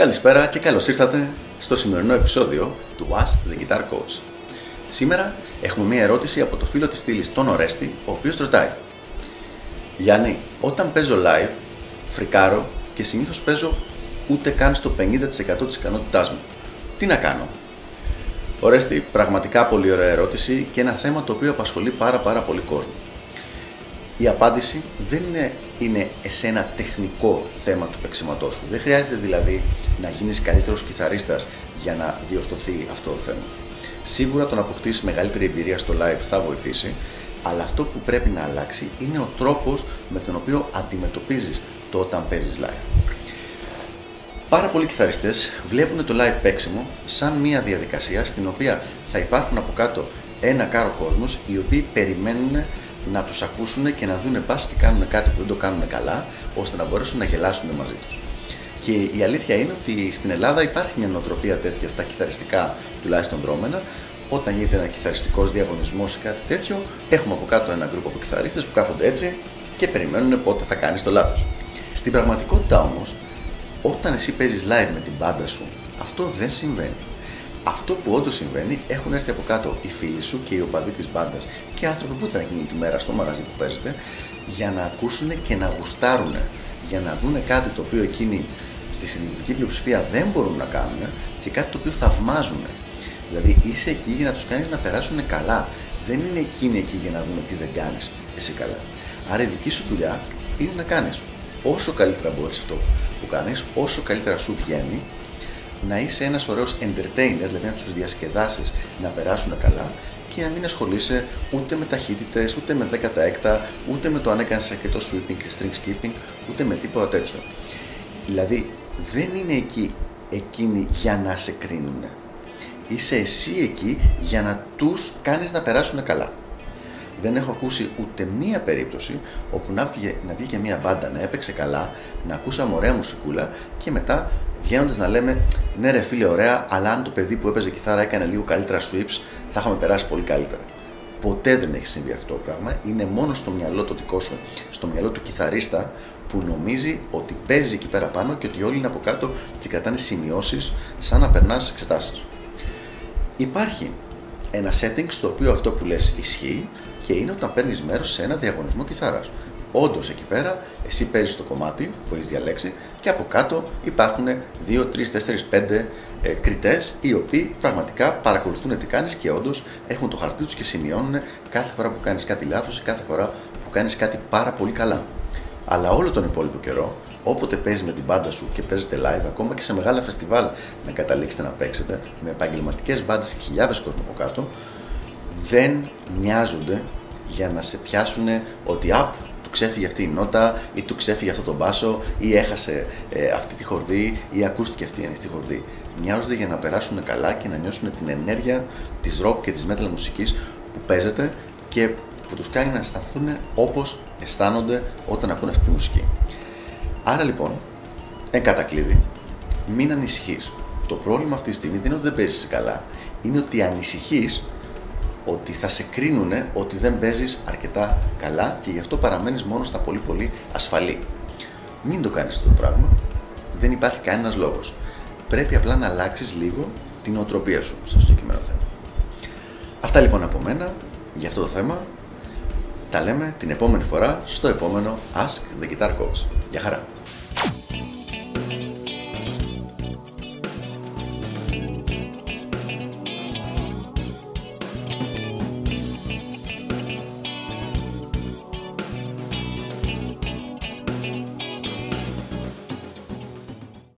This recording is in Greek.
Καλησπέρα και καλώς ήρθατε στο σημερινό επεισόδιο του Ask the Guitar Coach. Σήμερα έχουμε μία ερώτηση από το φίλο της στήλης τον Ορέστη, ο οποίος ρωτάει Γιάννη, όταν παίζω live, φρικάρω και συνήθως παίζω ούτε καν στο 50% της ικανότητάς μου. Τι να κάνω; Ορέστη, πραγματικά πολύ ωραία ερώτηση και ένα θέμα το οποίο απασχολεί πάρα πάρα πολύ κόσμο. Η απάντηση δεν είναι, είναι σε ένα τεχνικό θέμα του παίξηματό σου. Δεν χρειάζεται δηλαδή να γίνεις καλύτερος κιθαρίστας για να διορθωθεί αυτό το θέμα. Σίγουρα το να αποκτήσεις μεγαλύτερη εμπειρία στο live θα βοηθήσει, αλλά αυτό που πρέπει να αλλάξει είναι ο τρόπος με τον οποίο αντιμετωπίζεις το όταν παίζεις live. Πάρα πολλοί κιθαριστές βλέπουν το live παίξιμο σαν μια διαδικασία στην οποία θα υπάρχουν από κάτω ένα κάρο κόσμος οι οποίοι περιμένουν να τους ακούσουν και να δουν πας και κάνουν κάτι που δεν το κάνουν καλά ώστε να μπορέσουν να γελάσουν μαζί τους. Και η αλήθεια είναι ότι στην Ελλάδα υπάρχει μια νοοτροπία τέτοια στα κιθαριστικά τουλάχιστον δρόμενα. Όταν γίνεται ένα κιθαριστικό διαγωνισμός ή κάτι τέτοιο, έχουμε από κάτω ένα γκρουπ από κιθαρίστες που κάθονται έτσι και περιμένουν πότε θα κάνεις το λάθος. Στην πραγματικότητα όμως, όταν εσύ παίζεις live με την μπάντα σου, αυτό δεν συμβαίνει. Αυτό που όντως συμβαίνει, έχουν έρθει από κάτω οι φίλοι σου και οι οπαδοί της μπάντας και άνθρωποι που ήταν εκείνη τη μέρα στο μαγαζί που παίζετε για να ακούσουν και να γουστάρουν, για να δουν κάτι το οποίο εκείνοι στη συντηρητική πλειοψηφία δεν μπορούν να κάνουν και κάτι το οποίο θαυμάζουν. Δηλαδή είσαι εκεί για να τους κάνεις να περάσουν καλά. Δεν είναι εκείνοι εκεί για να δουν τι δεν κάνεις εσύ καλά. Άρα η δική σου δουλειά είναι να κάνεις όσο καλύτερα μπορείς αυτό που κάνεις, όσο καλύτερα σου βγαίνει να είσαι ένας ωραίος entertainer, δηλαδή να τους διασκεδάσεις να περάσουν καλά και να μην ασχολείσαι ούτε με ταχύτητες, ούτε με δέκατα έκτα, ούτε με το αν έκανες αρκετό sweeping και string skipping, ούτε με τίποτα τέτοιο. Δηλαδή δεν είναι εκεί εκείνοι για να σε κρίνουν. Είσαι εσύ εκεί για να τους κάνεις να περάσουν καλά. Δεν έχω ακούσει ούτε μία περίπτωση όπου να βγήκε, να βγήκε μία μπάντα να έπαιξε καλά, να ακούσαμε ωραία μουσικούλα και μετά βγαίνοντας να λέμε ναι, ρε φίλε, ωραία, αλλά αν το παιδί που έπαιζε κιθάρα έκανε λίγο καλύτερα sweeps, θα είχαμε περάσει πολύ καλύτερα. Ποτέ δεν έχει συμβεί αυτό το πράγμα. Είναι μόνο στο μυαλό το δικό σου, στο μυαλό του κιθαρίστα που νομίζει ότι παίζει εκεί πέρα πάνω και ότι όλοι είναι από κάτω και κρατάνε σημειώσεις σαν να περνάς εξετάσεις. Υπάρχει ένα setting στο οποίο αυτό που λες ισχύει και είναι όταν παίρνεις μέρος σε ένα διαγωνισμό κιθάρας. Όντως εκεί πέρα εσύ παίζεις το κομμάτι που έχεις διαλέξει και από κάτω υπάρχουν 2, 3, 4, 5 ε, κριτές οι οποίοι πραγματικά παρακολουθούν τι κάνεις και όντως έχουν το χαρτί τους και σημειώνουν κάθε φορά που κάνεις κάτι λάθος ή κάθε φορά που κάνεις κάτι πάρα πολύ καλά. Αλλά όλο τον υπόλοιπο καιρό, όποτε παίζεις με την μπάντα σου και παίζετε live, ακόμα και σε μεγάλα φεστιβάλ να καταλήξετε να παίξετε με επαγγελματικές μπάντες και χιλιάδες κόσμο από κάτω, δεν νοιάζονται για να σε πιάσουν ότι απ, του ξέφυγε αυτή η νότα ή του ξέφυγε αυτό το μπάσο ή έχασε ε, αυτή τη χορδή ή ακούστηκε αυτή η χορδή. Νοιάζονται για να περάσουν καλά και να νιώσουν την ενέργεια της rock και της metal μουσικής που παίζετε και που τους κάνει να αισθανθούν όπως αισθάνονται όταν ακούν αυτή τη μουσική. Άρα λοιπόν, εν κατακλείδη, μην ανησυχείς. Το πρόβλημα αυτή τη στιγμή δεν είναι ότι δεν παίζεις καλά, είναι ότι ανησυχείς ότι θα σε κρίνουν ότι δεν παίζεις αρκετά καλά και γι' αυτό παραμένεις μόνος στα πολύ πολύ ασφαλή. Μην το κάνεις αυτό το πράγμα. Δεν υπάρχει κανένας λόγος. Πρέπει απλά να αλλάξεις λίγο την οτροπία σου στο συγκεκριμένο θέμα. Αυτά λοιπόν από μένα για αυτό το θέμα. Τα λέμε την επόμενη φορά στο επόμενο Ask the Guitar Coach. Γεια χαρά!